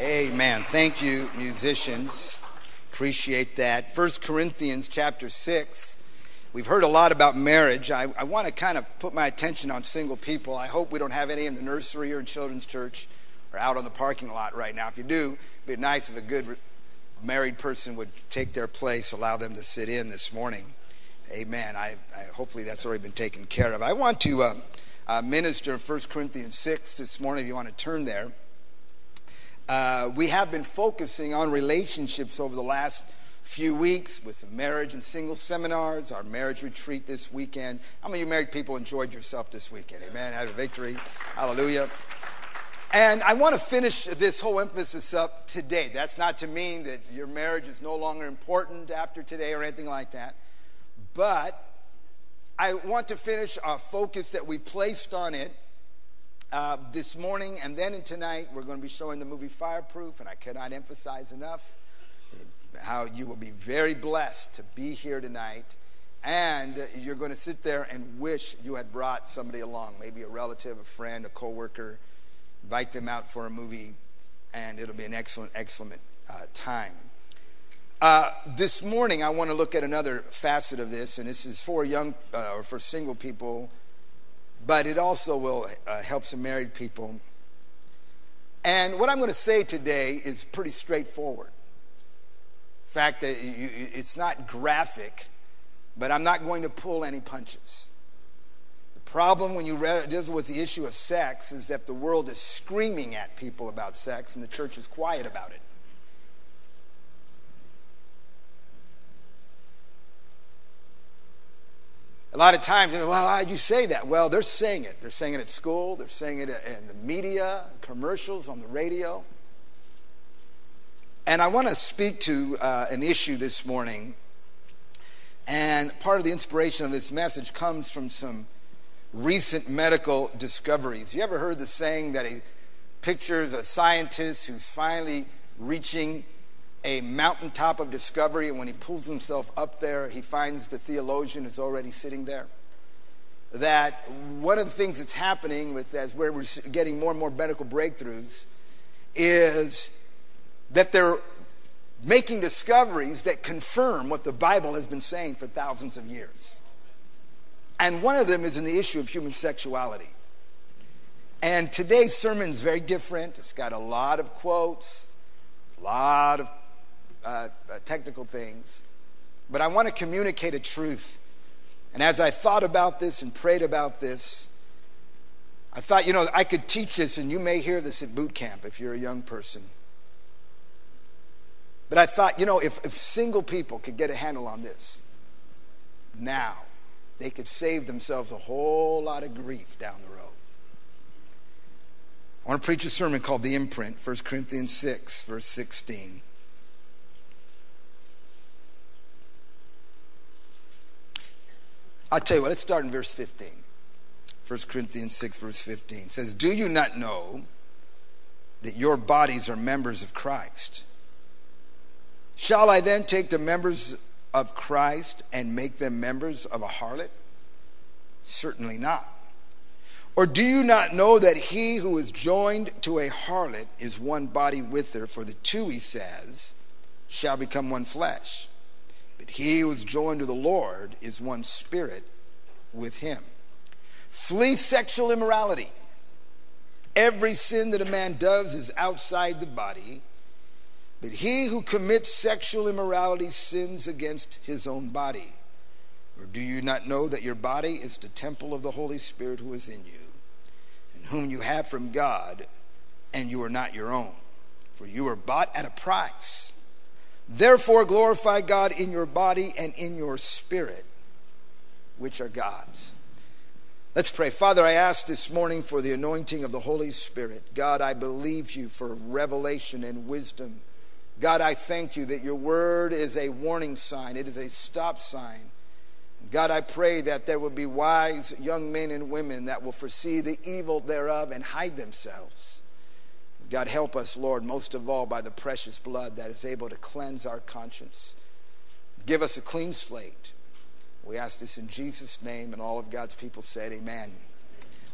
Amen. Thank you, musicians. Appreciate that. First Corinthians chapter 6. We've heard a lot about marriage. I, I want to kind of put my attention on single people. I hope we don't have any in the nursery or in children's church or out on the parking lot right now. If you do, it'd be nice if a good married person would take their place, allow them to sit in this morning. Amen. I, I hopefully that's already been taken care of. I want to uh, uh, minister 1 Corinthians 6 this morning, if you want to turn there. Uh, we have been focusing on relationships over the last few weeks with some marriage and single seminars, our marriage retreat this weekend. How many of you married people enjoyed yourself this weekend? Amen. Had a victory. Hallelujah. And I want to finish this whole emphasis up today. That's not to mean that your marriage is no longer important after today or anything like that. But I want to finish our focus that we placed on it uh, this morning and then tonight. We're going to be showing the movie Fireproof, and I cannot emphasize enough how you will be very blessed to be here tonight. And you're going to sit there and wish you had brought somebody along, maybe a relative, a friend, a coworker invite them out for a movie, and it'll be an excellent, excellent uh, time. Uh, this morning, I want to look at another facet of this, and this is for young uh, or for single people, but it also will uh, help some married people. And what I'm going to say today is pretty straightforward. In fact, it's not graphic, but I'm not going to pull any punches The problem when you deal with the issue of sex is that the world is screaming at people about sex and the church is quiet about it. A lot of times, well, why you say that? Well, they're saying it. They're saying it at school, they're saying it in the media, commercials, on the radio. And I want to speak to uh, an issue this morning. And part of the inspiration of this message comes from some recent medical discoveries. You ever heard the saying that he pictures a scientist who's finally reaching a mountaintop of discovery, and when he pulls himself up there, he finds the theologian is already sitting there? That one of the things that's happening with as we're getting more and more medical breakthroughs is that they're making discoveries that confirm what the Bible has been saying for thousands of years. And one of them is in the issue of human sexuality. And today's sermon is very different. It's got a lot of quotes, a lot of uh, uh, technical things. But I want to communicate a truth. And as I thought about this and prayed about this, I thought, you know, I could teach this, and you may hear this at boot camp if you're a young person. But I thought, you know, if, if single people could get a handle on this now, they could save themselves a whole lot of grief down the road. I want to preach a sermon called The Imprint, 1 Corinthians 6, verse 16. I'll tell you what, let's start in verse 15. 1 Corinthians 6, verse 15 it says, Do you not know that your bodies are members of Christ? Shall I then take the members of Christ and make them members of a harlot? Certainly not. Or do you not know that he who is joined to a harlot is one body with her? For the two, he says, shall become one flesh. But he who is joined to the Lord is one spirit with him. Flee sexual immorality. Every sin that a man does is outside the body but he who commits sexual immorality sins against his own body. Or do you not know that your body is the temple of the Holy Spirit who is in you, and whom you have from God, and you are not your own? For you are bought at a price. Therefore, glorify God in your body and in your spirit, which are God's. Let's pray. Father, I ask this morning for the anointing of the Holy Spirit. God, I believe you for revelation and wisdom God, I thank you that your word is a warning sign, it is a stop sign. God, I pray that there will be wise young men and women that will foresee the evil thereof and hide themselves. God, help us, Lord, most of all by the precious blood that is able to cleanse our conscience. Give us a clean slate. We ask this in Jesus' name, and all of God's people said, Amen.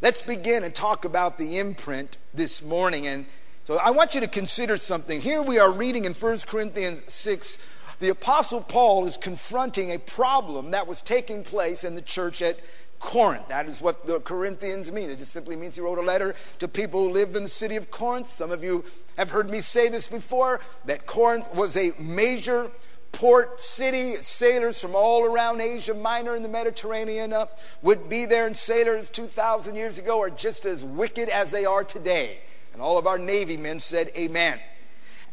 Let's begin and talk about the imprint this morning. And So I want you to consider something. Here we are reading in 1 Corinthians 6. The Apostle Paul is confronting a problem that was taking place in the church at Corinth. That is what the Corinthians mean. It just simply means he wrote a letter to people who lived in the city of Corinth. Some of you have heard me say this before that Corinth was a major port city. Sailors from all around Asia Minor and the Mediterranean uh, would be there, and sailors 2,000 years ago are just as wicked as they are today. And all of our Navy men said, Amen.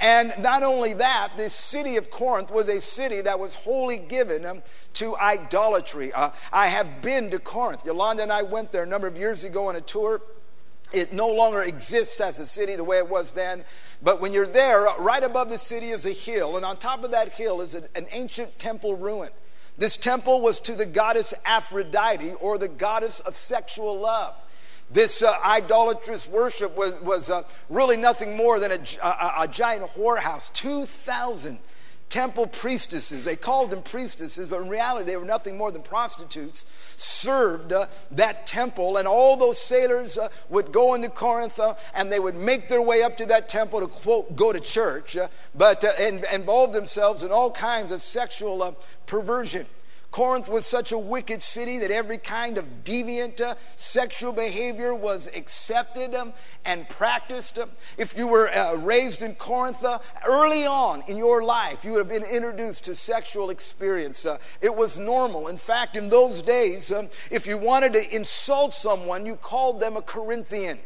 And not only that, this city of Corinth was a city that was wholly given um, to idolatry. Uh, I have been to Corinth. Yolanda and I went there a number of years ago on a tour. It no longer exists as a city the way it was then. But when you're there, right above the city is a hill, and on top of that hill is an ancient temple ruin. This temple was to the goddess Aphrodite, or the goddess of sexual love. This uh, idolatrous worship was, was uh, really nothing more than a, a, a giant whorehouse. 2,000 temple priestesses, they called them priestesses, but in reality they were nothing more than prostitutes, served uh, that temple. And all those sailors uh, would go into Corinth uh, and they would make their way up to that temple to, quote, go to church, uh, but and, involve themselves in all kinds of sexual perversion. Corinth was such a wicked city that every kind of deviant uh, sexual behavior was accepted um, and practiced. If you were uh, raised in Corinth uh, early on in your life, you would have been introduced to sexual experience. Uh, it was normal. In fact, in those days, um, if you wanted to insult someone, you called them a Corinthian.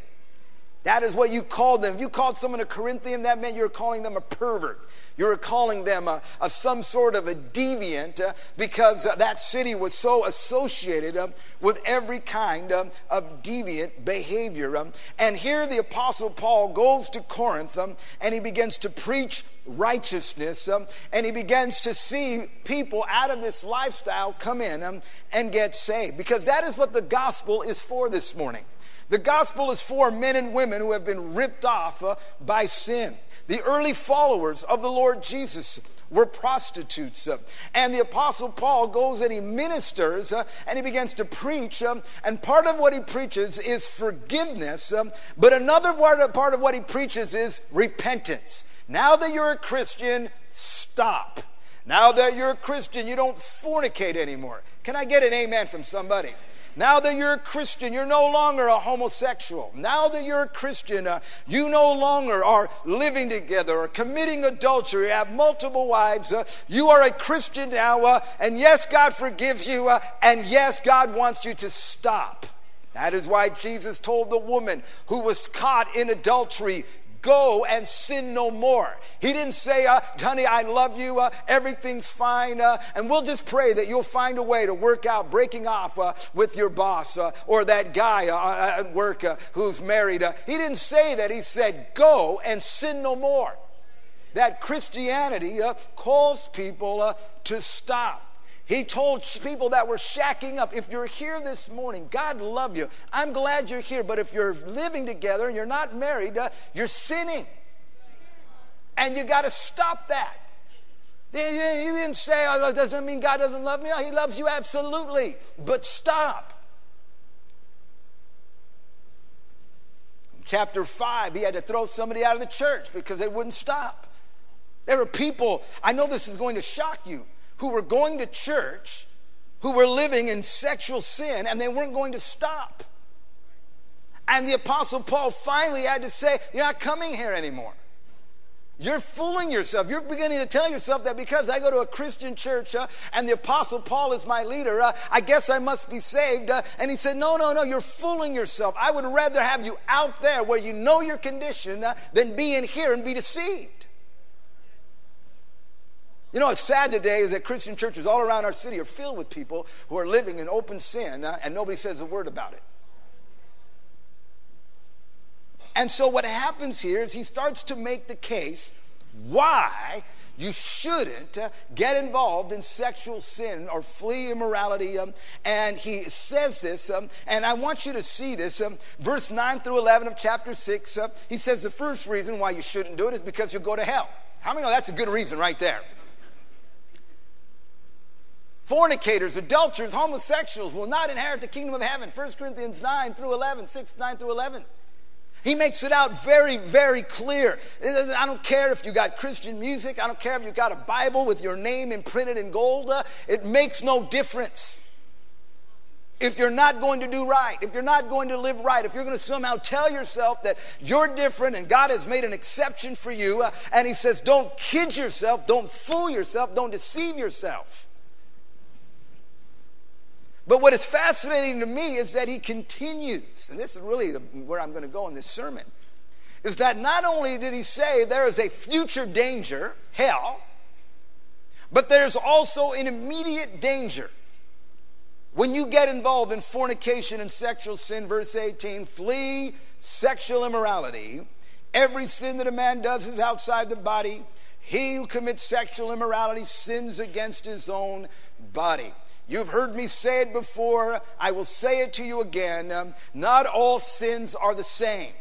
That is what you called them. If you called someone a Corinthian, that meant you're calling them a pervert. You're calling them a, a some sort of a deviant uh, because uh, that city was so associated uh, with every kind um, of deviant behavior. Um, and here the Apostle Paul goes to Corinth um, and he begins to preach righteousness um, and he begins to see people out of this lifestyle come in um, and get saved because that is what the gospel is for this morning. The gospel is for men and women who have been ripped off uh, by sin. The early followers of the Lord Jesus were prostitutes. Uh, and the Apostle Paul goes and he ministers uh, and he begins to preach. Um, and part of what he preaches is forgiveness. Um, but another part of, part of what he preaches is repentance. Now that you're a Christian, stop. Now that you're a Christian, you don't fornicate anymore. Can I get an amen from somebody? Now that you're a Christian, you're no longer a homosexual. Now that you're a Christian, uh, you no longer are living together or committing adultery, have multiple wives. Uh, you are a Christian now, uh, and yes, God forgives you, uh, and yes, God wants you to stop. That is why Jesus told the woman who was caught in adultery, go and sin no more. He didn't say, uh, honey, I love you, uh, everything's fine, uh, and we'll just pray that you'll find a way to work out breaking off uh, with your boss uh, or that guy uh, at work who's married. he didn't say that. He said, go and sin no more. That Christianity calls people to stop. He told people that were shacking up, if you're here this morning, God love you. I'm glad you're here, but if you're living together and you're not married, uh, you're sinning. And you got to stop that. He didn't say, oh, that doesn't mean God doesn't love me. he loves you absolutely. But stop. Chapter 5, he had to throw somebody out of the church because they wouldn't stop. There were people, I know this is going to shock you who were going to church who were living in sexual sin and they weren't going to stop. And the Apostle Paul finally had to say, You're not coming here anymore. You're fooling yourself. You're beginning to tell yourself that because I go to a Christian church uh, and the Apostle Paul is my leader, uh, I guess I must be saved. Uh, and he said, No, no, no, you're fooling yourself. I would rather have you out there where you know your condition uh, than be in here and be deceived. You know, what's sad today is that Christian churches all around our city are filled with people who are living in open sin uh, and nobody says a word about it. And so what happens here is he starts to make the case why you shouldn't uh, get involved in sexual sin or flee immorality. Um, and he says this, um, and I want you to see this. Um, verse 9 through 11 of chapter 6, uh, he says the first reason why you shouldn't do it is because you'll go to hell. How many know that's a good reason right there? Fornicators, adulterers, homosexuals will not inherit the kingdom of heaven. 1 Corinthians 9 through 11, 6, 9 through 11. He makes it out very, very clear. I don't care if you got Christian music, I don't care if you got a Bible with your name imprinted in gold, uh, it makes no difference. If you're not going to do right, if you're not going to live right, if you're going to somehow tell yourself that you're different and God has made an exception for you, uh, and He says, don't kid yourself, don't fool yourself, don't deceive yourself. But what is fascinating to me is that he continues, and this is really where I'm going to go in this sermon, is that not only did he say there is a future danger, hell, but there's also an immediate danger. When you get involved in fornication and sexual sin, verse 18, flee sexual immorality. Every sin that a man does is outside the body. He who commits sexual immorality sins against his own body. You've heard me say it before. I will say it to you again. Um, not all sins are the same.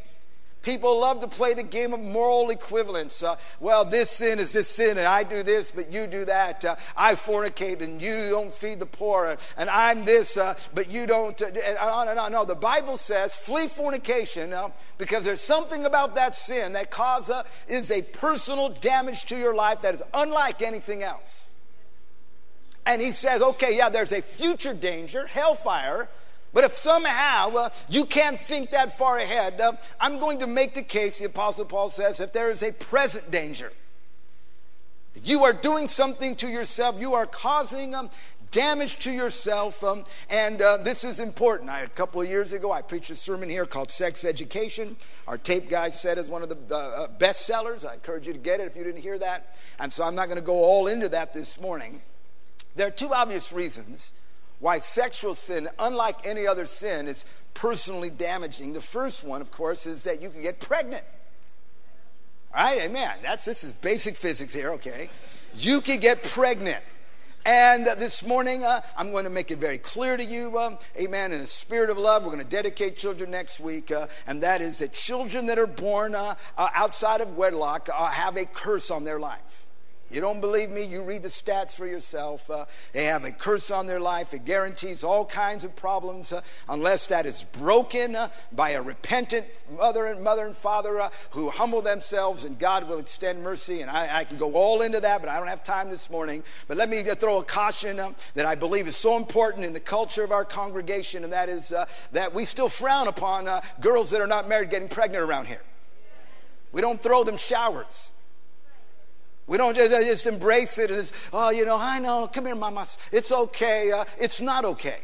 People love to play the game of moral equivalence. Uh, well, this sin is this sin, and I do this, but you do that. Uh, I fornicate, and you don't feed the poor, and I'm this, uh, but you don't. Uh, and on and on. No, the Bible says flee fornication uh, because there's something about that sin that causes is a personal damage to your life that is unlike anything else. And he says, okay, yeah, there's a future danger, hellfire. But if somehow uh, you can't think that far ahead, uh, I'm going to make the case, the Apostle Paul says, if there is a present danger, you are doing something to yourself, you are causing um, damage to yourself, um, and uh, this is important. I, a couple of years ago, I preached a sermon here called Sex Education. Our tape guy said it's one of the uh, uh, best sellers. I encourage you to get it if you didn't hear that. And so I'm not going to go all into that this morning. There are two obvious reasons why sexual sin, unlike any other sin, is personally damaging. The first one, of course, is that you can get pregnant. All right, amen. That's this is basic physics here, okay? You can get pregnant. And uh, this morning, uh, I'm going to make it very clear to you, um, amen, in a spirit of love. We're going to dedicate children next week, uh, and that is that children that are born uh, uh, outside of wedlock uh, have a curse on their life. You don't believe me? You read the stats for yourself. Uh, they have a curse on their life. It guarantees all kinds of problems uh, unless that is broken uh, by a repentant mother and mother and father uh, who humble themselves, and God will extend mercy. And I, I, can go all into that, but I don't have time this morning. But let me throw a caution uh, that I believe is so important in the culture of our congregation, and that is uh, that we still frown upon girls that are not married getting pregnant around here. We don't throw them showers. We don't just, just embrace it and oh, you know, I know, come here, mama. It's okay. Uh, it's not okay.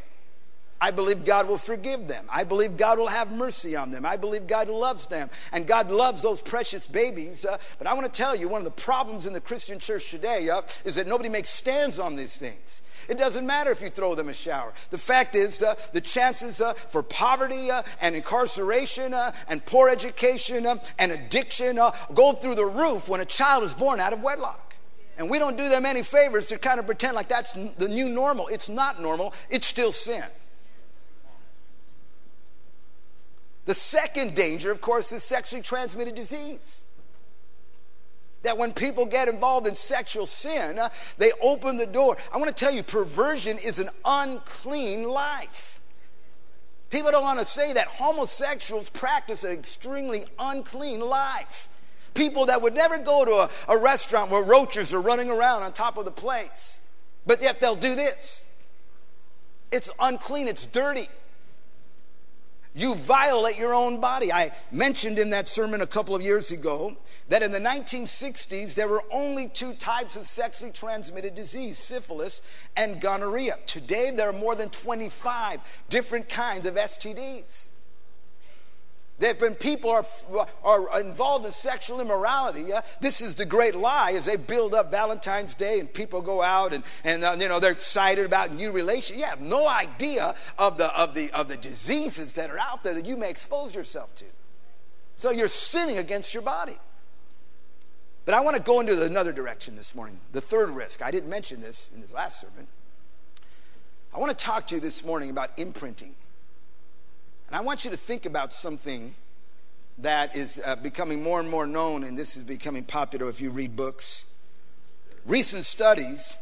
I believe God will forgive them. I believe God will have mercy on them. I believe God loves them. And God loves those precious babies. Uh, but I want to tell you, one of the problems in the Christian church today uh, is that nobody makes stands on these things. It doesn't matter if you throw them a shower. The fact is, uh, the chances uh, for poverty uh, and incarceration uh, and poor education and addiction go through the roof when a child is born out of wedlock. And we don't do them any favors to kind of pretend like that's the new normal. It's not normal, it's still sin. The second danger, of course, is sexually transmitted disease. That when people get involved in sexual sin, uh, they open the door. I want to tell you, perversion is an unclean life. People don't want to say that homosexuals practice an extremely unclean life. People that would never go to a, a restaurant where roaches are running around on top of the plates, but yet they'll do this. It's unclean, it's dirty. You violate your own body. I mentioned in that sermon a couple of years ago that in the 1960s there were only two types of sexually transmitted disease syphilis and gonorrhea. Today there are more than 25 different kinds of STDs. That when people are, are involved in sexual immorality, uh, this is the great lie as they build up Valentine's Day and people go out and, and uh, you know, they're excited about new relations. You have no idea of the, of, the, of the diseases that are out there that you may expose yourself to. So you're sinning against your body. But I want to go into another direction this morning. The third risk. I didn't mention this in this last sermon. I want to talk to you this morning about imprinting. And I want you to think about something that is uh, becoming more and more known, and this is becoming popular if you read books. Recent studies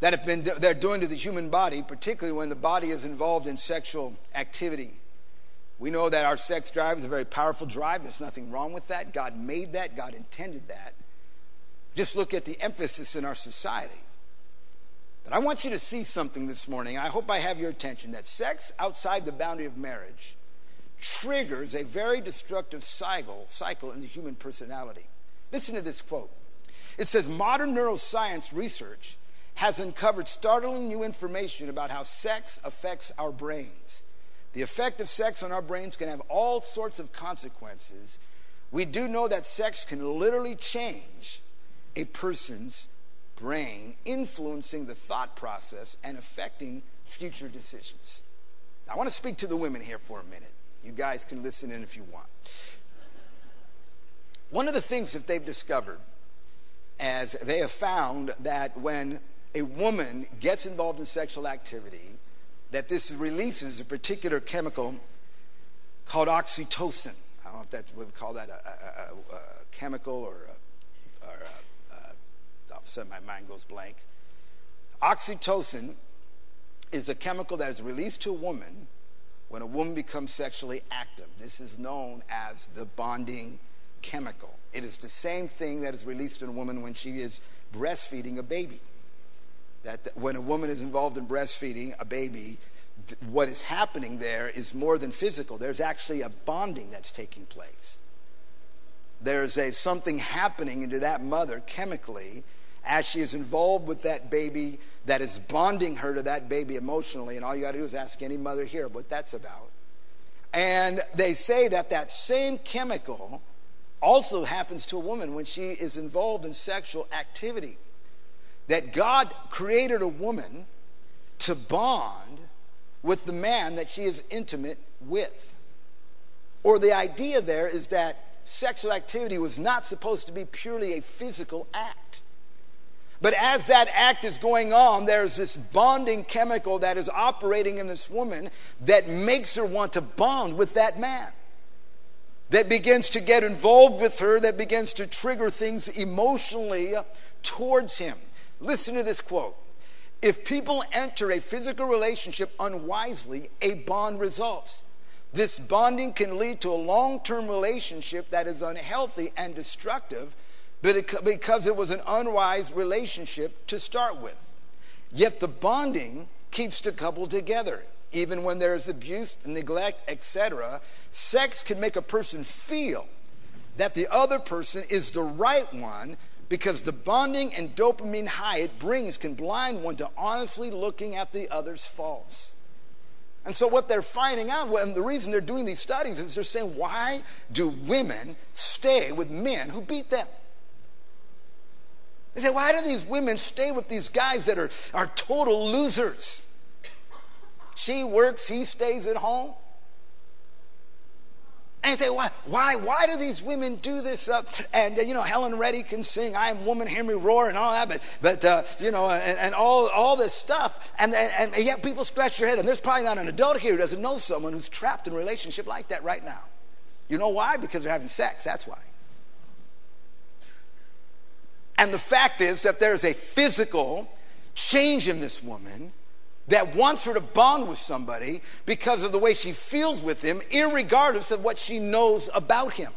that have been they're doing to the human body, particularly when the body is involved in sexual activity, We know that our sex drive is a very powerful drive. There's nothing wrong with that. God made that, God intended that. Just look at the emphasis in our society. But I want you to see something this morning. I hope I have your attention that sex outside the boundary of marriage triggers a very destructive cycle, cycle in the human personality. Listen to this quote. It says modern neuroscience research has uncovered startling new information about how sex affects our brains. The effect of sex on our brains can have all sorts of consequences. We do know that sex can literally change a person's brain, influencing the thought process and affecting future decisions. I want to speak to the women here for a minute. You guys can listen in if you want. One of the things that they've discovered as they have found that when a woman gets involved in sexual activity, that this releases a particular chemical called oxytocin. I don't know if that we would call that a, a, a, a chemical or, or sudden my mind goes blank. Oxytocin is a chemical that is released to a woman when a woman becomes sexually active. This is known as the bonding chemical. It is the same thing that is released in a woman when she is breastfeeding a baby that when a woman is involved in breastfeeding a baby, what is happening there is more than physical. There's actually a bonding that's taking place. There's a something happening into that mother chemically as she is involved with that baby that is bonding her to that baby emotionally. And all you got to do is ask any mother here what that's about. And they say that that same chemical also happens to a woman when she is involved in sexual activity that God created a woman to bond with the man that she is intimate with. Or the idea there is that sexual activity was not supposed to be purely a physical act. But as that act is going on, there's this bonding chemical that is operating in this woman that makes her want to bond with that man. That begins to get involved with her, that begins to trigger things emotionally towards him. Listen to this quote. If people enter a physical relationship unwisely, a bond results. This bonding can lead to a long term relationship that is unhealthy and destructive because it was an unwise relationship to start with. Yet the bonding keeps the couple together. Even when there is abuse, neglect, etc., sex can make a person feel that the other person is the right one because the bonding and dopamine high it brings can blind one to honestly looking at the other's faults. And so, what they're finding out, and the reason they're doing these studies is they're saying, why do women stay with men who beat them? They say, why do these women stay with these guys that are, are total losers? She works, he stays at home. And you say, why, why, why do these women do this? Uh, and, uh, you know, Helen Reddy can sing, I am woman, hear me roar, and all that, but, but uh, you know, and, and, all, all this stuff. And, and, and yet people scratch their head. And there's probably not an adult here who doesn't know someone who's trapped in a relationship like that right now. You know why? Because they're having sex. That's why. And the fact is that there's a physical change in this woman that wants her to bond with somebody because of the way she feels with him, regardless of what she knows about him.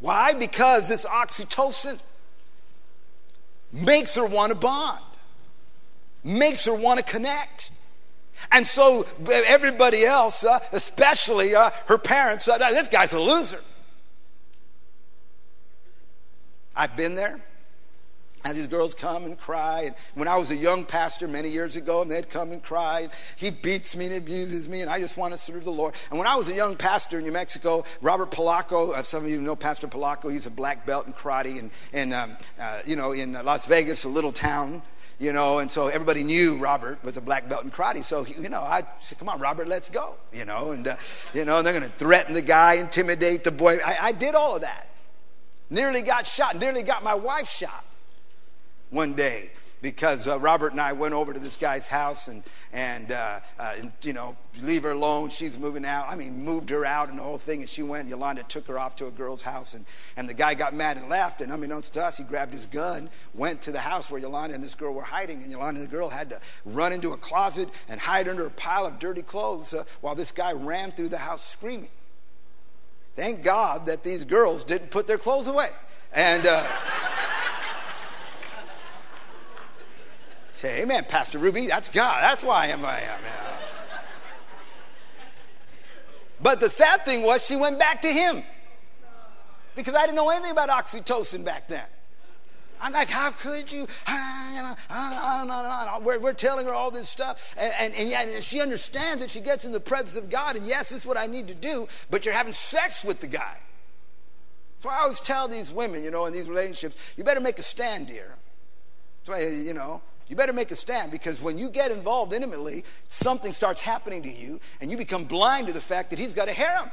Why? Because this oxytocin makes her want to bond, makes her want to connect. And so everybody else, uh, especially uh, her parents, uh, this guy's a loser. I've been there. And these girls come and cry. And when I was a young pastor many years ago, and they'd come and cry. He beats me and abuses me, and I just want to serve the Lord. And when I was a young pastor in New Mexico, Robert Polaco, uh, some of you know Pastor Polaco, he's a black belt in karate, and, and um, uh, you know, in Las Vegas, a little town you know, and so everybody knew Robert was a black belt in karate. So, you know, I said, come on, Robert, let's go, you know, and, uh, you know, and they're going to threaten the guy, intimidate the boy. I, I, did all of that. Nearly got shot, nearly got my wife shot one day. because uh, Robert and I went over to this guy's house and, and, uh, uh, and, you know, leave her alone. She's moving out. I mean, moved her out and the whole thing. And she went, and Yolanda took her off to a girl's house. And, and the guy got mad and left. And unbeknownst to us, he grabbed his gun, went to the house where Yolanda and this girl were hiding. And Yolanda and the girl had to run into a closet and hide under a pile of dirty clothes uh, while this guy ran through the house screaming. Thank God that these girls didn't put their clothes away. And uh, say, Amen, Pastor Rubi. That's God. That's why I am I am. But the sad thing was, she went back to him because I didn't know anything about oxytocin back then. I'm like, how could you? We're, we're telling her all this stuff. And, and, and she understands that she gets in the presence of God. And yes, this is what I need to do. But you're having sex with the guy. So I always tell these women, you know, in these relationships, you better make a stand, dear. You know, you better make a stand because when you get involved intimately, something starts happening to you and you become blind to the fact that he's got a harem.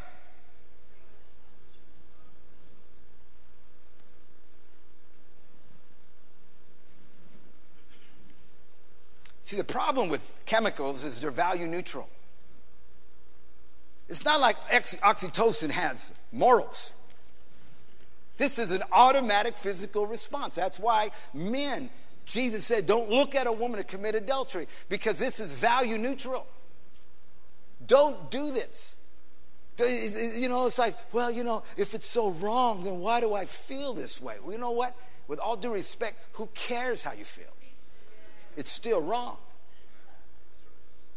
See, the problem with chemicals is they're value neutral. It's not like oxytocin has morals. This is an automatic physical response. That's why men, Jesus said, don't look at a woman to commit adultery because this is value neutral. Don't do this. You know, it's like, well, you know, if it's so wrong, then why do I feel this way? Well, you know what? With all due respect, who cares how you feel? It's still wrong.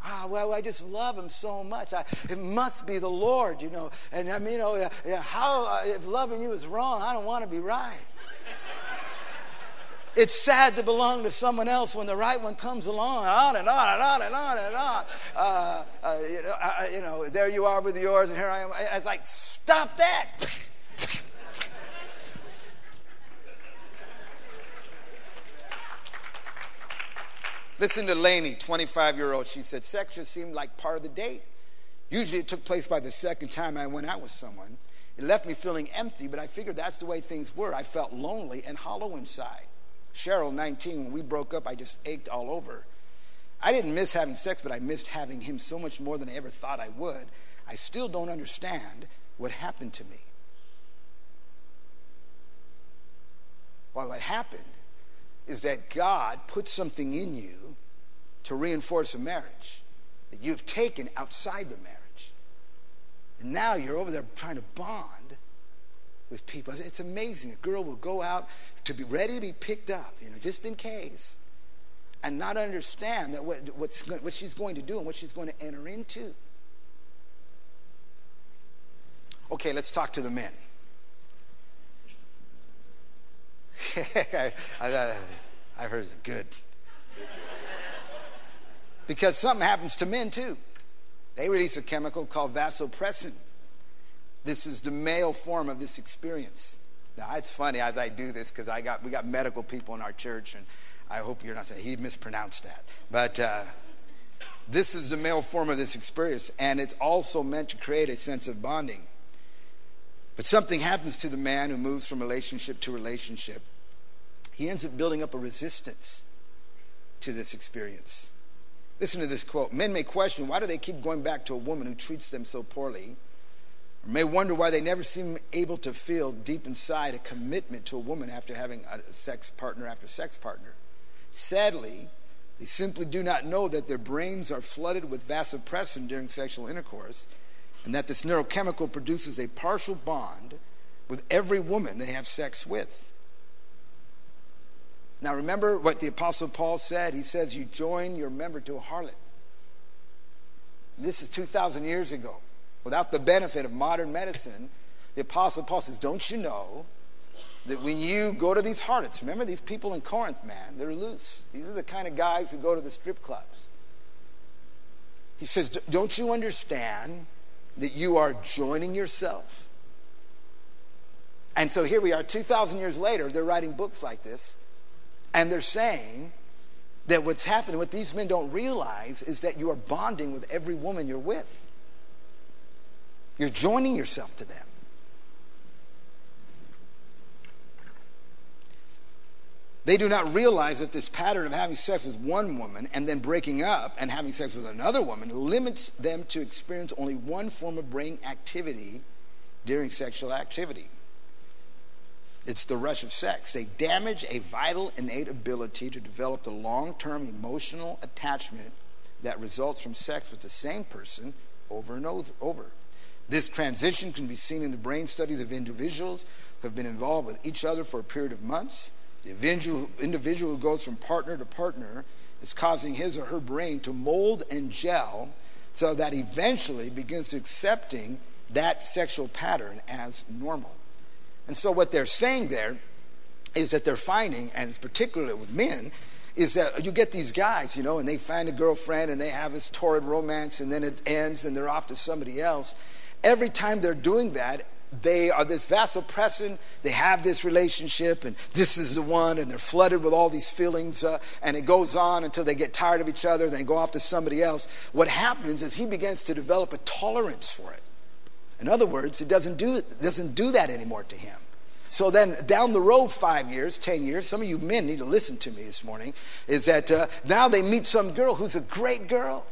Ah, well, I just love him so much. I, it must be the Lord, you know. And I mean, you know, how, uh, if loving you is wrong, I don't want to be right. it's sad to belong to someone else when the right one comes along, on and on and on and on and on. Uh, uh, you, know, I, you know, there you are with yours, and here I am. I was like, stop that. Listen to Lainey, 25 year old. She said, Sex just seemed like part of the date. Usually it took place by the second time I went out with someone. It left me feeling empty, but I figured that's the way things were. I felt lonely and hollow inside. Cheryl, 19, when we broke up, I just ached all over. I didn't miss having sex, but I missed having him so much more than I ever thought I would. I still don't understand what happened to me. Well, what happened is that God put something in you to reinforce a marriage that you've taken outside the marriage. And now you're over there trying to bond with people. It's amazing. A girl will go out to be ready to be picked up, you know, just in case, and not understand that what, what's, what she's going to do and what she's going to enter into. Okay, let's talk to the men. I, I've heard good. Because something happens to men too. They release a chemical called vasopressin. This is the male form of this experience. Now it's funny as I do this because I got we got medical people in our church, and I hope you're not saying he mispronounced that. But uh, this is the male form of this experience, and it's also meant to create a sense of bonding. But something happens to the man who moves from relationship to relationship. He ends up building up a resistance to this experience. Listen to this quote Men may question why do they keep going back to a woman who treats them so poorly? Or may wonder why they never seem able to feel deep inside a commitment to a woman after having a sex partner after sex partner. Sadly, they simply do not know that their brains are flooded with vasopressin during sexual intercourse and that this neurochemical produces a partial bond with every woman they have sex with. Now, remember what the Apostle Paul said? He says, You join your member to a harlot. This is 2,000 years ago. Without the benefit of modern medicine, the Apostle Paul says, Don't you know that when you go to these harlots, remember these people in Corinth, man, they're loose. These are the kind of guys who go to the strip clubs. He says, Don't you understand that you are joining yourself? And so here we are, 2,000 years later, they're writing books like this. And they're saying that what's happening, what these men don't realize, is that you are bonding with every woman you're with. You're joining yourself to them. They do not realize that this pattern of having sex with one woman and then breaking up and having sex with another woman limits them to experience only one form of brain activity during sexual activity. It's the rush of sex. They damage a vital innate ability to develop the long term emotional attachment that results from sex with the same person over and over. This transition can be seen in the brain studies of individuals who have been involved with each other for a period of months. The individual who goes from partner to partner is causing his or her brain to mold and gel so that eventually begins accepting that sexual pattern as normal. And so what they're saying there is that they're finding, and it's particularly with men, is that you get these guys, you know, and they find a girlfriend and they have this torrid romance and then it ends and they're off to somebody else. Every time they're doing that, they are this vasopressin, they have this relationship, and this is the one, and they're flooded with all these feelings, uh, and it goes on until they get tired of each other, and they go off to somebody else. What happens is he begins to develop a tolerance for it. In other words, it doesn't do, it doesn't do that anymore to him. So then, down the road, five years, ten years, some of you men need to listen to me this morning, is that uh, now they meet some girl who's a great girl.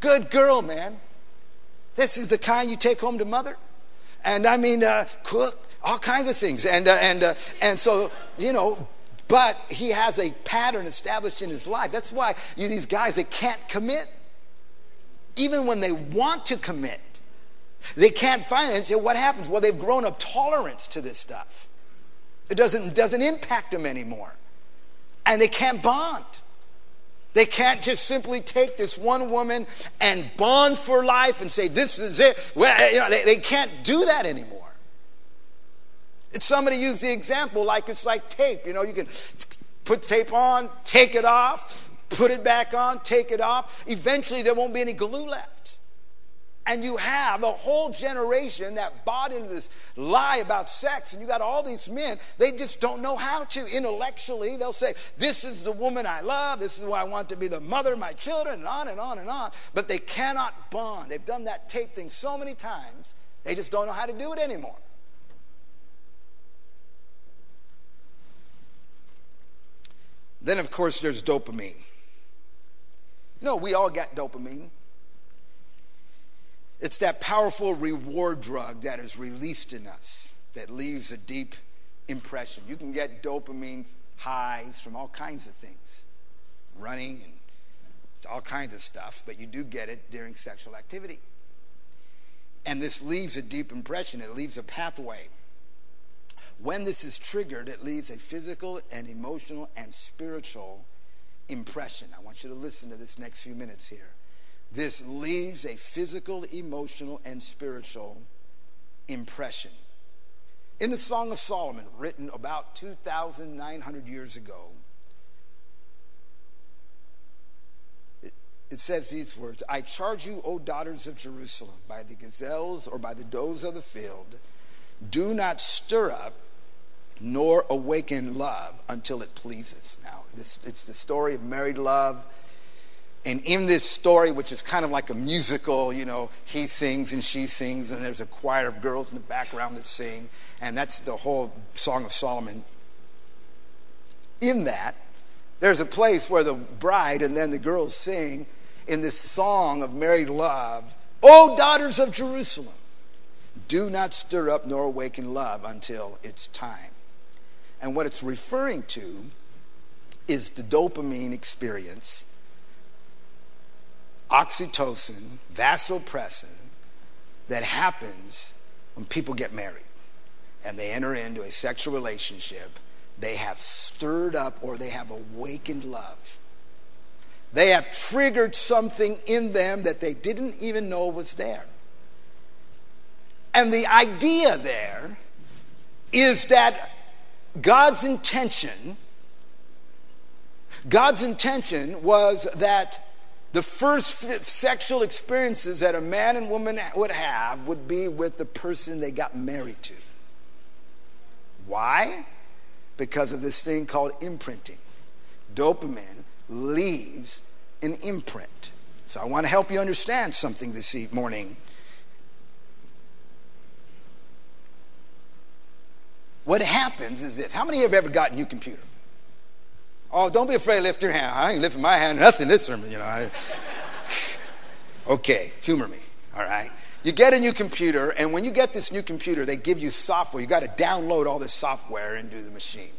Good girl, man. This is the kind you take home to mother. And I mean, uh, cook, all kinds of things. And, uh, and, uh, and so, you know, but he has a pattern established in his life. That's why you these guys, they can't commit. Even when they want to commit, they can't find it. So what happens? Well, they've grown up tolerance to this stuff. It doesn't, doesn't impact them anymore. And they can't bond. They can't just simply take this one woman and bond for life and say, this is it. Well, you know, they, they can't do that anymore. It's somebody used the example like it's like tape. You know, you can put tape on, take it off, put it back on, take it off. Eventually, there won't be any glue left. And you have a whole generation that bought into this lie about sex. And you got all these men, they just don't know how to. Intellectually, they'll say, This is the woman I love. This is who I want to be the mother of my children, and on and on and on. But they cannot bond. They've done that tape thing so many times, they just don't know how to do it anymore. Then, of course, there's dopamine. You know, we all got dopamine. It's that powerful reward drug that is released in us that leaves a deep impression. You can get dopamine highs from all kinds of things running and all kinds of stuff, but you do get it during sexual activity. And this leaves a deep impression, it leaves a pathway. When this is triggered, it leaves a physical and emotional and spiritual impression. I want you to listen to this next few minutes here. This leaves a physical, emotional, and spiritual impression. In the Song of Solomon, written about 2,900 years ago, it, says these words I charge you, O daughters of Jerusalem, by the gazelles or by the does of the field, do not stir up nor awaken love until it pleases. Now, this, it's the story of married love and in this story, which is kind of like a musical, you know, he sings and she sings, and there's a choir of girls in the background that sing, and that's the whole Song of Solomon. In that, there's a place where the bride and then the girls sing in this song of married love, O daughters of Jerusalem, do not stir up nor awaken love until it's time. And what it's referring to is the dopamine experience oxytocin, vasopressin that happens when people get married and they enter into a sexual relationship. They have stirred up or they have awakened love. They have triggered something in them that they didn't even know was there. And the idea there is that God's intention, God's intention was that the first sexual experiences that a man and woman would have would be with the person they got married to. Why? Because of this thing called imprinting. Dopamine leaves an imprint. So I want to help you understand something this morning. what happens is this. How many have ever gotten a new computer? Oh, don't be afraid to lift your hand. I ain't lifting my hand, nothing this sermon, you know. I, okay, humor me, all right? You get a new computer, and when you get this new computer, they give you software. You got to download all this software into the machine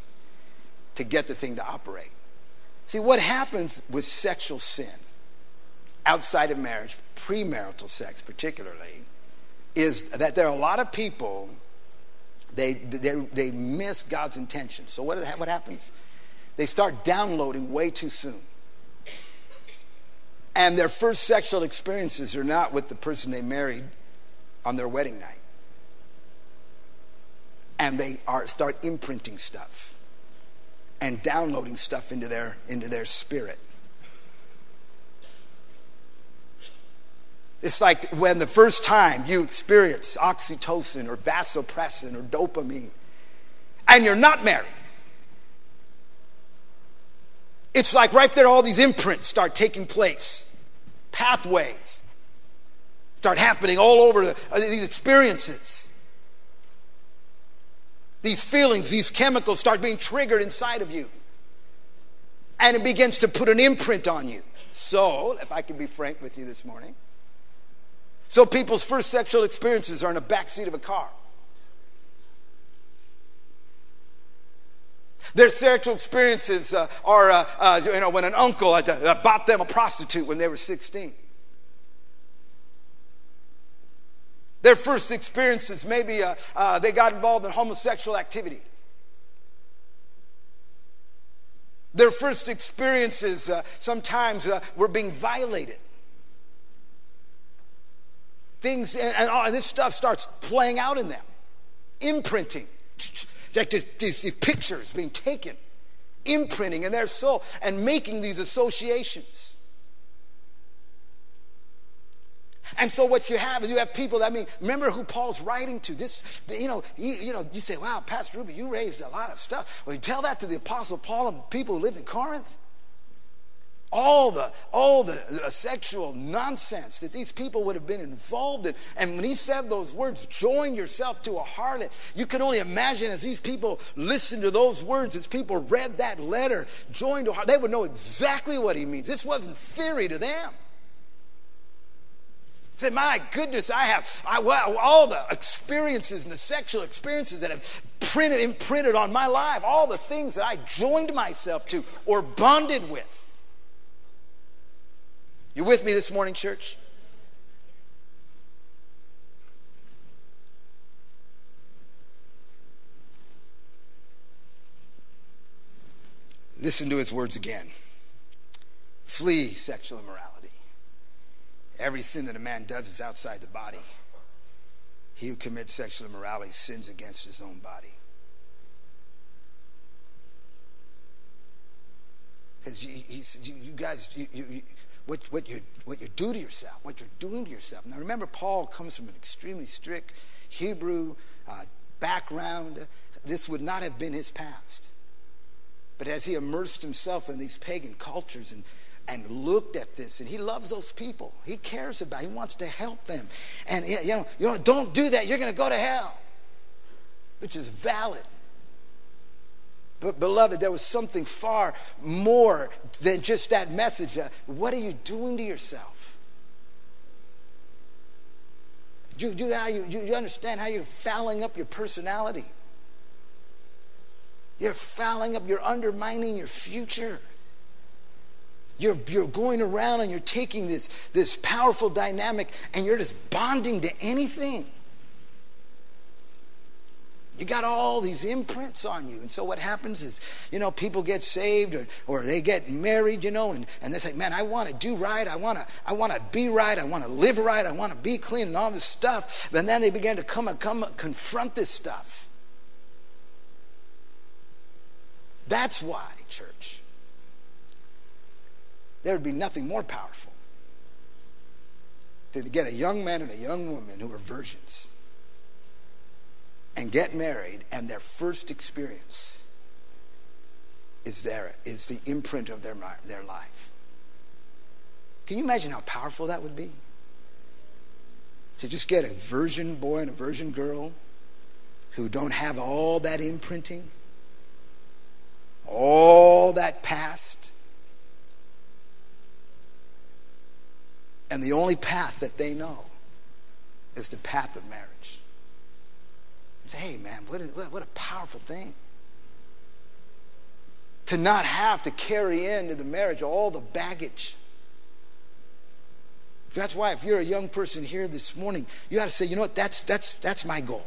to get the thing to operate. See, what happens with sexual sin outside of marriage, premarital sex particularly, is that there are a lot of people, they, they, they miss God's intention. So, what, what happens? They start downloading way too soon. And their first sexual experiences are not with the person they married on their wedding night. And they are, start imprinting stuff and downloading stuff into their, into their spirit. It's like when the first time you experience oxytocin or vasopressin or dopamine, and you're not married. It's like right there, all these imprints start taking place, pathways start happening all over the, uh, these experiences. These feelings, these chemicals start being triggered inside of you. And it begins to put an imprint on you. So, if I can be frank with you this morning, so people's first sexual experiences are in the back seat of a car. Their sexual experiences uh, are, uh, uh, you know, when an uncle had, uh, bought them a prostitute when they were 16. Their first experiences, maybe uh, uh, they got involved in homosexual activity. Their first experiences sometimes were being violated things, and, and all this stuff starts playing out in them, imprinting. Like these, these pictures being taken, imprinting in their soul, and making these associations. And so what you have is you have people that I mean, remember who Paul's writing to. This, you know, you, you know, you say, wow, Pastor Rubi, you raised a lot of stuff. Well, you tell that to the Apostle Paul and people who live in Corinth all the all the uh, sexual nonsense that these people would have been involved in. And when he said those words join yourself to a harlot you can only imagine as these people listened to those words as people read that letter join to a harlot they would know exactly what he means. This wasn't theory to them. Say, my goodness, I have I, well, all the experiences and the sexual experiences that have printed, imprinted on my life, all the things that I joined myself to or bonded with. You with me this morning, church? Listen to his words again. Flee sexual immorality. Every sin that a man does is outside the body. He who commits sexual immorality sins against his own body. Because you, you, you, guys, you, you, what, what, you, what you do to yourself, what you're doing to yourself. Now remember, Paul comes from an extremely strict Hebrew uh, background. This would not have been his past. But as he immersed himself in these pagan cultures and, and looked at this, and he loves those people, he cares about, he wants to help them. And you know, you know don't do that, you're going to go to hell, which is valid. But, beloved, there was something far more than just that message. Uh, what are you doing to yourself? You, you, you, you understand how you're fouling up your personality. You're fouling up, you're undermining your future. You're, you're going around and you're taking this, this powerful dynamic and you're just bonding to anything. You got all these imprints on you. And so what happens is, you know, people get saved or, or they get married, you know, and, and they say, man, I want to do right. I want to I want to be right. I want to live right. I want to be clean and all this stuff. And then they begin to come and come confront this stuff. That's why, church, there would be nothing more powerful than to get a young man and a young woman who are virgins and get married, and their first experience is there is the imprint of their, their life. Can you imagine how powerful that would be? To just get a virgin boy and a virgin girl who don't have all that imprinting, all that past. And the only path that they know is the path of marriage. Say, hey, man, what, what a powerful thing. To not have to carry into the marriage all the baggage. That's why if you're a young person here this morning, you got to say, you know what, that's, that's, that's my goal.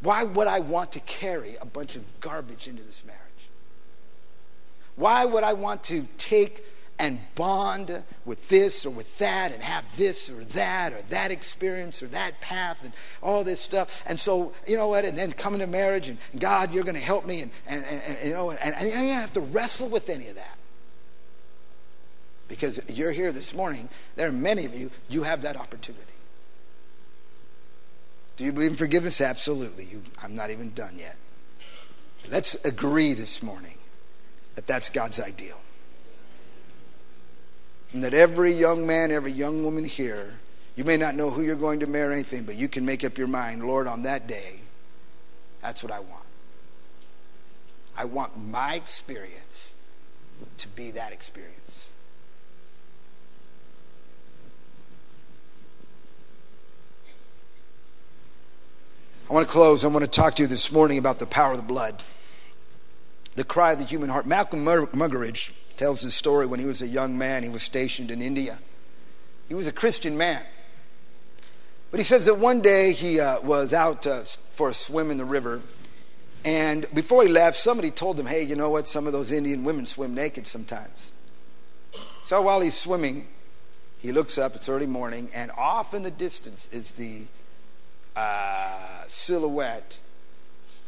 Why would I want to carry a bunch of garbage into this marriage? Why would I want to take and bond with this or with that and have this or that or that experience or that path and all this stuff. And so, you know what? And then come into marriage and God, you're going to help me. And, and, and you know, and, and you have to wrestle with any of that. Because you're here this morning, there are many of you, you have that opportunity. Do you believe in forgiveness? Absolutely. You, I'm not even done yet. Let's agree this morning that that's God's ideal. And that every young man, every young woman here, you may not know who you're going to marry or anything, but you can make up your mind, Lord, on that day, that's what I want. I want my experience to be that experience. I want to close. I want to talk to you this morning about the power of the blood, the cry of the human heart. Malcolm Muggeridge tells his story when he was a young man. He was stationed in India. He was a Christian man. But he says that one day he uh, was out uh, for a swim in the river. And before he left, somebody told him, hey, you know what? Some of those Indian women swim naked sometimes. So while he's swimming, he looks up, it's early morning, and off in the distance is the uh, silhouette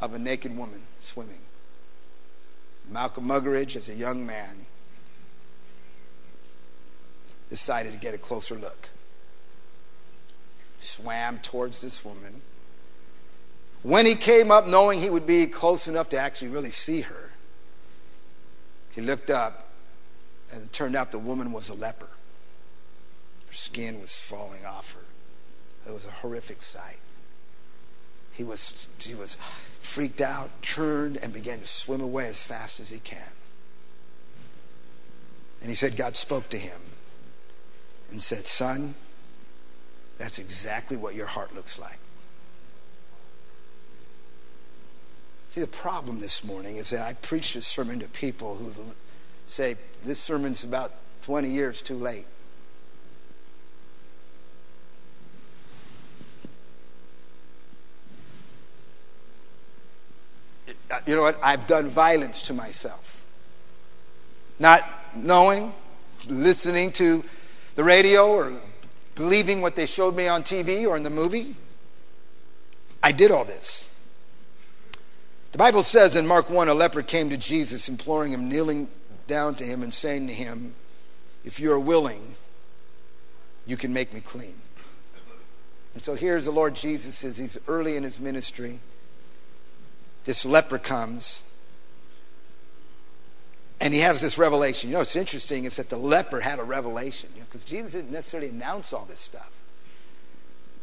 of a naked woman swimming. Malcolm Muggeridge, as a young man, decided to get a closer look. Swam towards this woman. When he came up, knowing he would be close enough to actually really see her, he looked up, and it turned out the woman was a leper. Her skin was falling off her. It was a horrific sight. He was, he was freaked out, turned, and began to swim away as fast as he can. And he said, God spoke to him and said, Son, that's exactly what your heart looks like. See, the problem this morning is that I preach this sermon to people who say, This sermon's about 20 years too late. you know what? I've done violence to myself. Not knowing, listening to the radio or believing what they showed me on TV or in the movie. I did all this. The Bible says in Mark 1 a leper came to Jesus, imploring him, kneeling down to him, and saying to him, If you are willing, you can make me clean. And so here's the Lord Jesus as he's early in his ministry this leper comes and he has this revelation. You know, it's interesting is that the leper had a revelation, you know, because Jesus didn't necessarily announce all this stuff.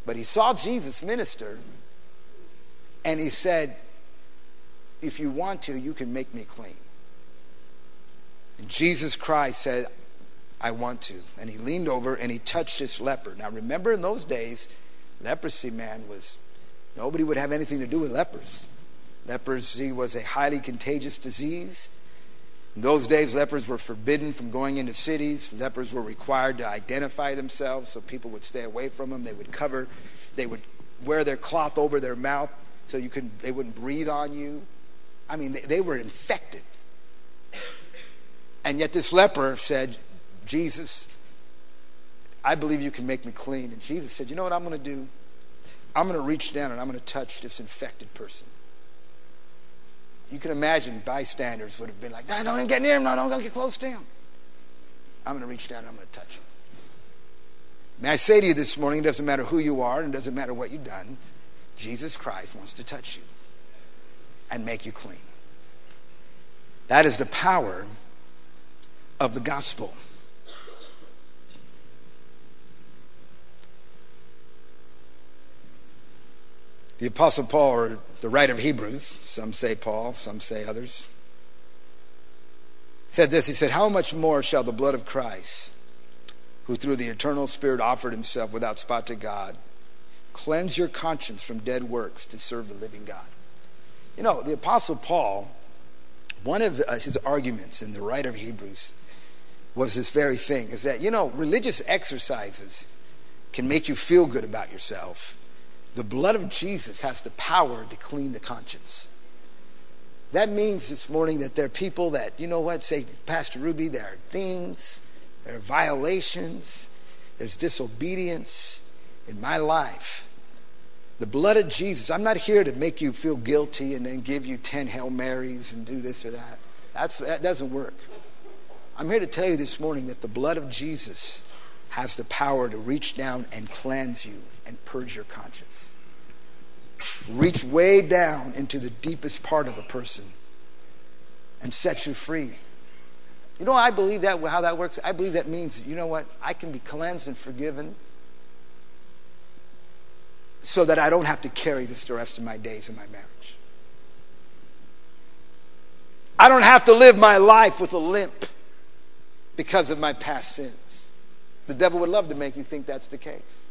But he saw Jesus minister and he said, If you want to, you can make me clean. And Jesus Christ said, I want to. And he leaned over and he touched this leper. Now remember in those days, leprosy, man, was nobody would have anything to do with lepers. Leprosy was a highly contagious disease. In those days, lepers were forbidden from going into cities. Lepers were required to identify themselves so people would stay away from them. They would cover, they would wear their cloth over their mouth so you could, they wouldn't breathe on you. I mean, they, they were infected. And yet this leper said, Jesus, I believe you can make me clean. And Jesus said, You know what I'm going to do? I'm going to reach down and I'm going to touch this infected person you can imagine bystanders would have been like, no, don't even get near him. No, don't get close to him. I'm going to reach down and I'm going to touch him. May I say to you this morning, it doesn't matter who you are and it doesn't matter what you've done, Jesus Christ wants to touch you and make you clean. That is the power of the gospel. The Apostle Paul, or the writer of Hebrews, some say Paul, some say others, said this He said, How much more shall the blood of Christ, who through the eternal Spirit offered himself without spot to God, cleanse your conscience from dead works to serve the living God? You know, the Apostle Paul, one of uh, his arguments in the writer of Hebrews was this very thing is that, you know, religious exercises can make you feel good about yourself. The blood of Jesus has the power to clean the conscience. That means this morning that there are people that, you know what, say, Pastor Rubi, there are things, there are violations, there's disobedience in my life. The blood of Jesus, I'm not here to make you feel guilty and then give you 10 Hail Marys and do this or that. That's, that doesn't work. I'm here to tell you this morning that the blood of Jesus has the power to reach down and cleanse you and purge your conscience. Reach way down into the deepest part of a person and set you free. You know, I believe that how that works. I believe that means, you know what? I can be cleansed and forgiven so that I don't have to carry this the rest of my days in my marriage. I don't have to live my life with a limp because of my past sins. The devil would love to make you think that's the case.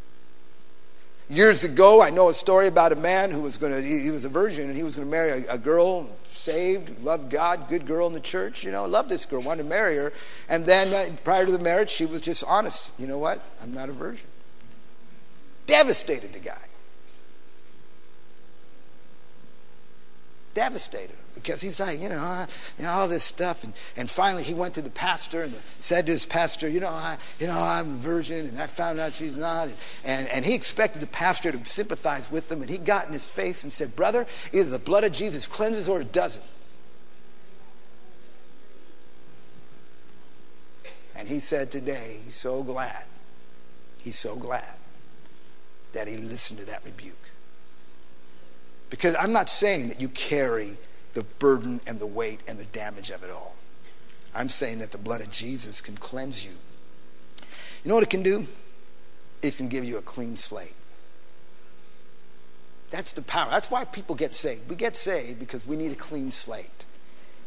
Years ago, I know a story about a man who was going to, he, was a virgin and he was going to marry a, a, girl, saved, loved God, good girl in the church, you know, loved this girl, wanted to marry her. And then uh, prior to the marriage, she was just honest. You know what? I'm not a virgin. Devastated the guy. Devastated because he's like, you know, uh, you know, all this stuff. And, and finally he went to the pastor and said to his pastor, you know, I, you know, I'm a virgin and I found out she's not. And, and he expected the pastor to sympathize with him. And he got in his face and said, brother, either the blood of Jesus cleanses or it doesn't. And he said today, he's so glad, he's so glad that he listened to that rebuke. Because I'm not saying that you carry the burden and the weight and the damage of it all. I'm saying that the blood of Jesus can cleanse you. You know what it can do? It can give you a clean slate. That's the power. That's why people get saved. We get saved because we need a clean slate.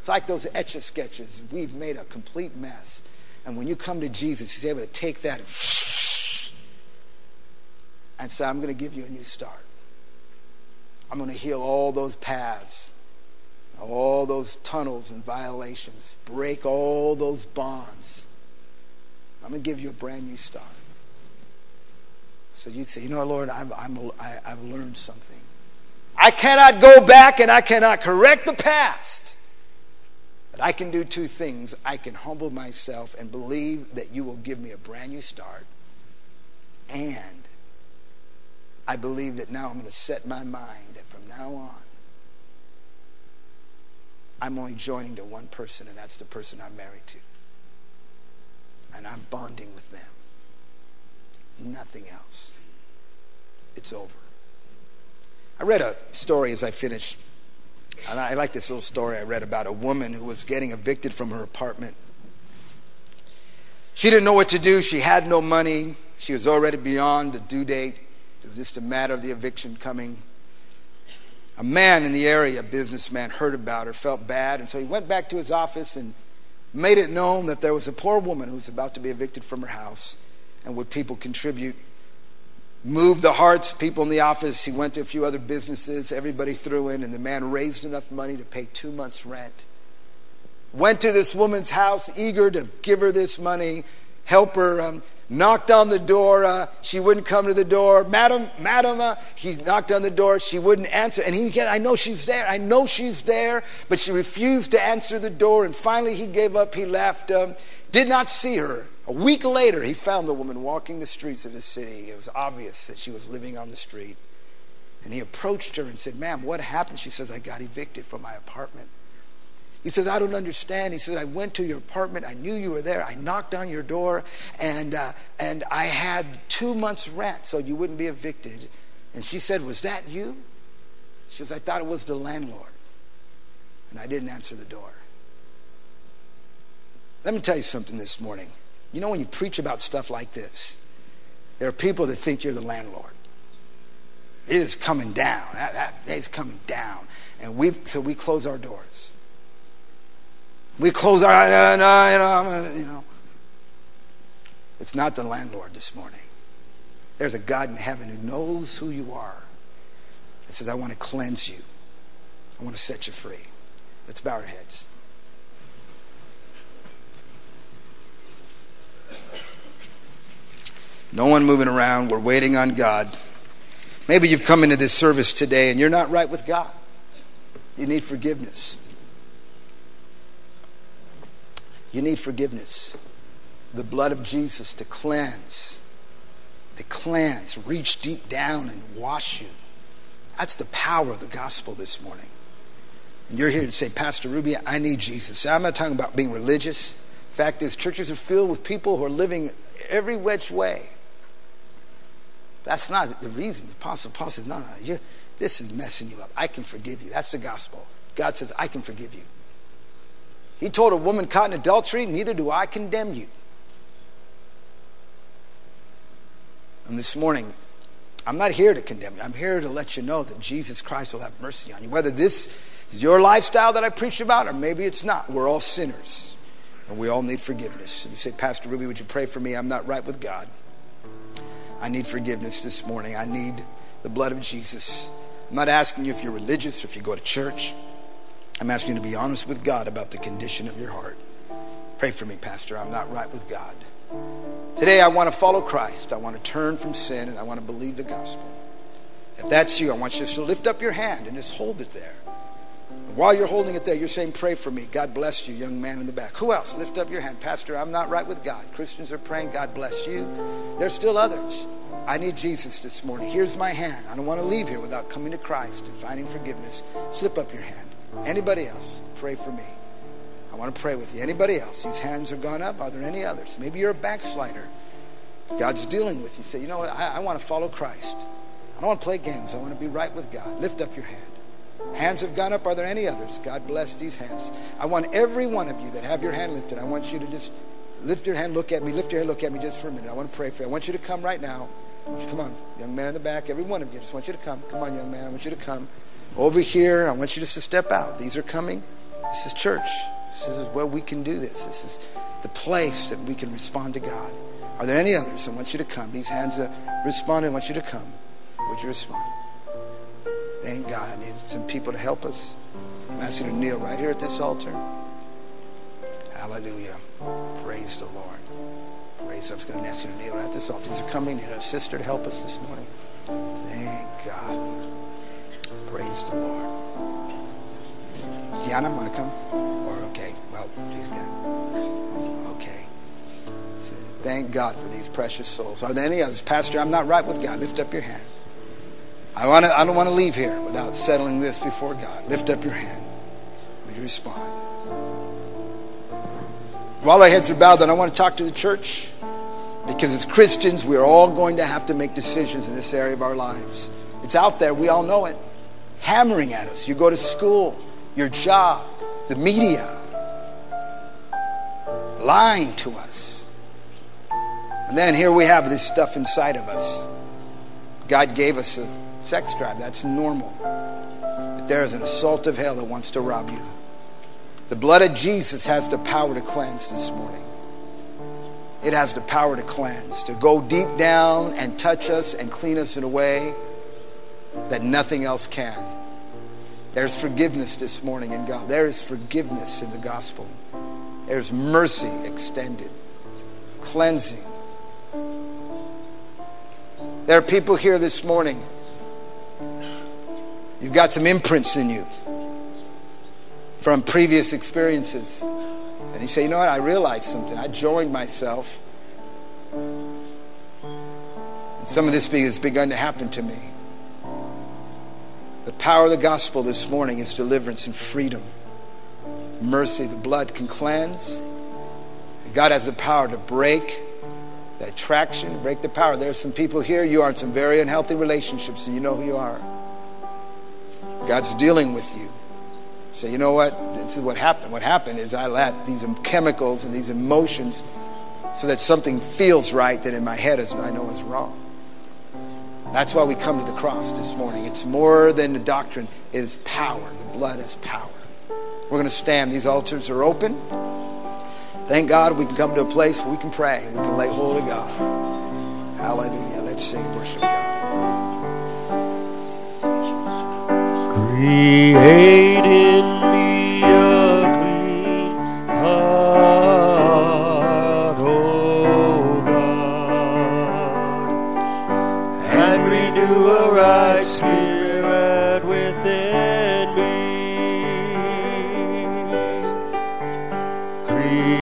It's like those etch a sketches. We've made a complete mess. And when you come to Jesus, He's able to take that and, and say, I'm going to give you a new start. I'm going to heal all those paths all those tunnels and violations, break all those bonds. I'm going to give you a brand new start. So you'd say, you know, Lord, I've, I'm, I, I've learned something. I cannot go back and I cannot correct the past. But I can do two things. I can humble myself and believe that you will give me a brand new start. And I believe that now I'm going to set my mind that from now on, I'm only joining to one person, and that's the person I'm married to. And I'm bonding with them. Nothing else. It's over. I read a story as I finished, and I like this little story I read about a woman who was getting evicted from her apartment. She didn't know what to do. She had no money. She was already beyond the due date. It was just a matter of the eviction coming a man in the area, a businessman, heard about her, felt bad, and so he went back to his office and made it known that there was a poor woman who was about to be evicted from her house. And would people contribute? Moved the hearts, people in the office. He went to a few other businesses. Everybody threw in, and the man raised enough money to pay two months' rent. Went to this woman's house, eager to give her this money, help her. Um, knocked on the door. Uh, she wouldn't come to the door. Madam, madam, uh, he knocked on the door. She wouldn't answer. And he, said, I know she's there. I know she's there. But she refused to answer the door. And finally, he gave up. He left. Um, did not see her. A week later, he found the woman walking the streets of the city. It was obvious that she was living on the street. And he approached her and said, Ma'am, what happened? She says, I got evicted from my apartment. He says, I don't understand. He said, I went to your apartment. I knew you were there. I knocked on your door, and, uh, and I had two months' rent so you wouldn't be evicted. And she said, Was that you? She says, I thought it was the landlord. And I didn't answer the door. Let me tell you something this morning. You know, when you preach about stuff like this, there are people that think you're the landlord. It is coming down. That, that day's coming down. And we so we close our doors. We close our uh, no, you know, you know. It's not the landlord this morning. There's a God in heaven who knows who you are. And says, I want to cleanse you. I want to set you free. Let's bow our heads. No one moving around. We're waiting on God. Maybe you've come into this service today and you're not right with God. You need forgiveness. You need forgiveness. The blood of Jesus to cleanse, to cleanse, reach deep down and wash you. That's the power of the gospel this morning. And you're here to say, Pastor Rubi, I need Jesus. I'm not talking about being religious. Fact is, churches are filled with people who are living every which way. That's not the reason. The Apostle Paul says, no, no, this is messing you up. I can forgive you. That's the gospel. God says, I can forgive you. He told a woman caught in adultery, neither do I condemn you. And this morning, I'm not here to condemn you. I'm here to let you know that Jesus Christ will have mercy on you. Whether this is your lifestyle that I preach about or maybe it's not, we're all sinners. And we all need forgiveness. And you say, Pastor Rubi, would you pray for me? I'm not right with God. I need forgiveness this morning. I need the blood of Jesus. I'm not asking you if you're religious or if you go to church. I'm asking you to be honest with God about the condition of your heart. Pray for me, Pastor. I'm not right with God. Today, I want to follow Christ. I want to turn from sin and I want to believe the gospel. If that's you, I want you to lift up your hand and just hold it there. And while you're holding it there, you're saying, Pray for me. God bless you, young man in the back. Who else? Lift up your hand. Pastor, I'm not right with God. Christians are praying, God bless you. There's still others. I need Jesus this morning. Here's my hand. I don't want to leave here without coming to Christ and finding forgiveness. Slip up your hand. Anybody else? Pray for me. I want to pray with you. Anybody else whose hands are gone up? Are there any others? Maybe you're a backslider. God's dealing with you. Say, you know what? I, I want to follow Christ. I don't want to play games. I want to be right with God. Lift up your hand. Hands have gone up. Are there any others? God bless these hands. I want every one of you that have your hand lifted, I want you to just lift your hand, look at me, lift your hand, look at me just for a minute. I want to pray for you. I want you to come right now. Come on, young man in the back, every one of you. I just want you to come. Come on, young man. I want you to come. Over here, I want you just to step out. These are coming. This is church. This is where we can do this. This is the place that we can respond to God. Are there any others? I want you to come. These hands are responding. I want you to come. Would you respond? Thank God. I need some people to help us. I'm asking you to kneel right here at this altar. Hallelujah. Praise the Lord. Praise. I was going to ask you to kneel at this altar. These are coming. Have a sister to help us this morning. Thank God. Praise the Lord. Diana, want to come? Or okay. Well, she's got. Okay. So, thank God for these precious souls. Are there any others? Pastor, I'm not right with God. Lift up your hand. I, want to, I don't want to leave here without settling this before God. Lift up your hand. Would you respond? While our heads are bowed, then I want to talk to the church because as Christians, we're all going to have to make decisions in this area of our lives. It's out there, we all know it, hammering at us. You go to school, your job, the media, lying to us. And then here we have this stuff inside of us. God gave us a sex drive. That's normal. But there is an assault of hell that wants to rob you. The blood of Jesus has the power to cleanse this morning. It has the power to cleanse, to go deep down and touch us and clean us in a way that nothing else can. There's forgiveness this morning in God. There is forgiveness in the gospel. There's mercy extended, cleansing. There are people here this morning You've got some imprints in you from previous experiences. And you say, you know what? I realized something. I joined myself. And some of this has begun to happen to me. The power of the gospel this morning is deliverance and freedom. Mercy, the blood can cleanse. God has the power to break that traction, break the power. There are some people here, you are in some very unhealthy relationships, and you know who you are. God's dealing with you. Say, you know what? This is what happened. What happened is I let these chemicals and these emotions so that something feels right that in my head is I know is wrong. That's why we come to the cross this morning. It's more than the doctrine, it is power. The blood is power. We're going to stand. These altars are open. Thank God we can come to a place where we can pray. We can lay hold of God. Hallelujah. Let's sing worship God. Create in me